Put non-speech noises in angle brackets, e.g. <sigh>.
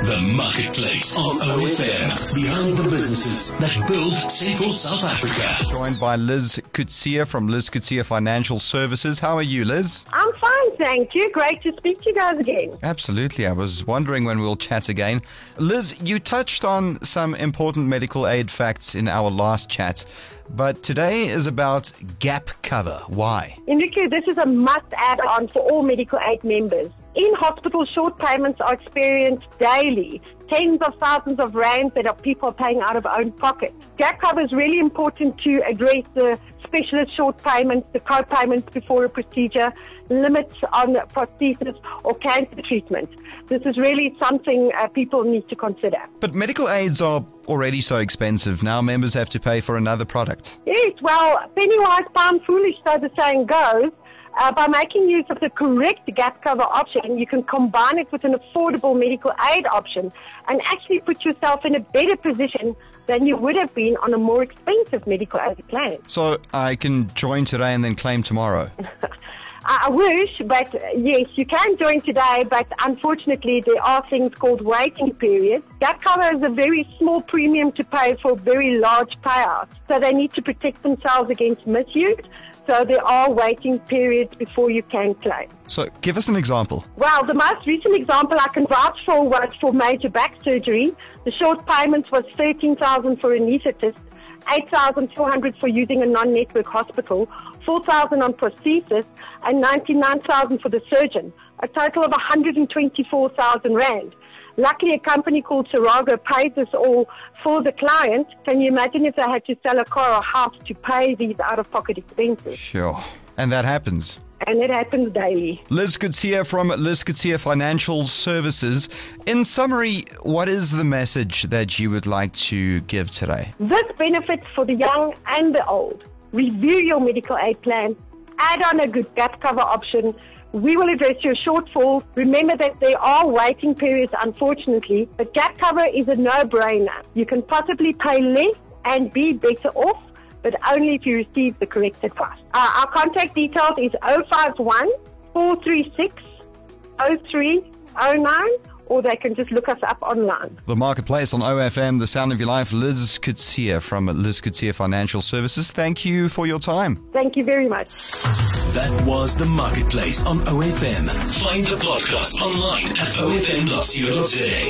The Marketplace on OFM. Behind the businesses that build Central South Africa. Joined by Liz Coetzee from Liz Coetzee Financial Services. How are you, Liz? I'm fine, thank you. Great to speak to you guys again. Absolutely. I was wondering when we'll chat again. Liz, you touched on some important medical aid facts in our last chat. But today is about gap cover. Why? Enrique, this is a must add on for all medical aid members. In hospital, short payments are experienced daily. Tens of thousands of rands that are people paying out of own pocket. Gap cover is really important to address the specialist short payments, the co-payments before a procedure, limits on prosthesis or cancer treatment. This is really something uh, people need to consider. But medical aids are already so expensive. Now members have to pay for another product. Yes, well, penny wise, pound foolish, so the saying goes. Uh, by making use of the correct gap cover option, you can combine it with an affordable medical aid option and actually put yourself in a better position than you would have been on a more expensive medical aid plan. So I can join today and then claim tomorrow. <laughs> I wish, but uh, yes, you can join today, but unfortunately, there are things called waiting periods. That covers a very small premium to pay for very large payouts, so they need to protect themselves against misuse. So there are waiting periods before you can claim. So give us an example. Well, the most recent example I can vouch for was for major back surgery. The short payment was 13000 for anaesthetist, 8400 for using a non-network hospital, 4000 on prosthesis, and 99,000 for the surgeon, a total of 124,000 rand. Luckily, a company called Sirago paid this all for the client. Can you imagine if they had to sell a car or house to pay these out-of-pocket expenses? Sure. And that happens. And it happens daily. Liz Coetzee from Liz Coetzee Financial Services. In summary, what is the message that you would like to give today? This benefits for the young and the old. Review your medical aid plan, add on a good gap cover option. We will address your shortfall. Remember that there are waiting periods, unfortunately, but gap cover is a no-brainer. You can possibly pay less and be better off, but only if you receive the correct advice. Uh, our contact details is 051 436 0309 or they can just look us up online. The Marketplace on OFM, the sound of your life, Liz Coetzee from Liz Coetzee Financial Services. Thank you for your time. Thank you very much. That was The Marketplace on OFM. Find the podcast online at ofm.co.za.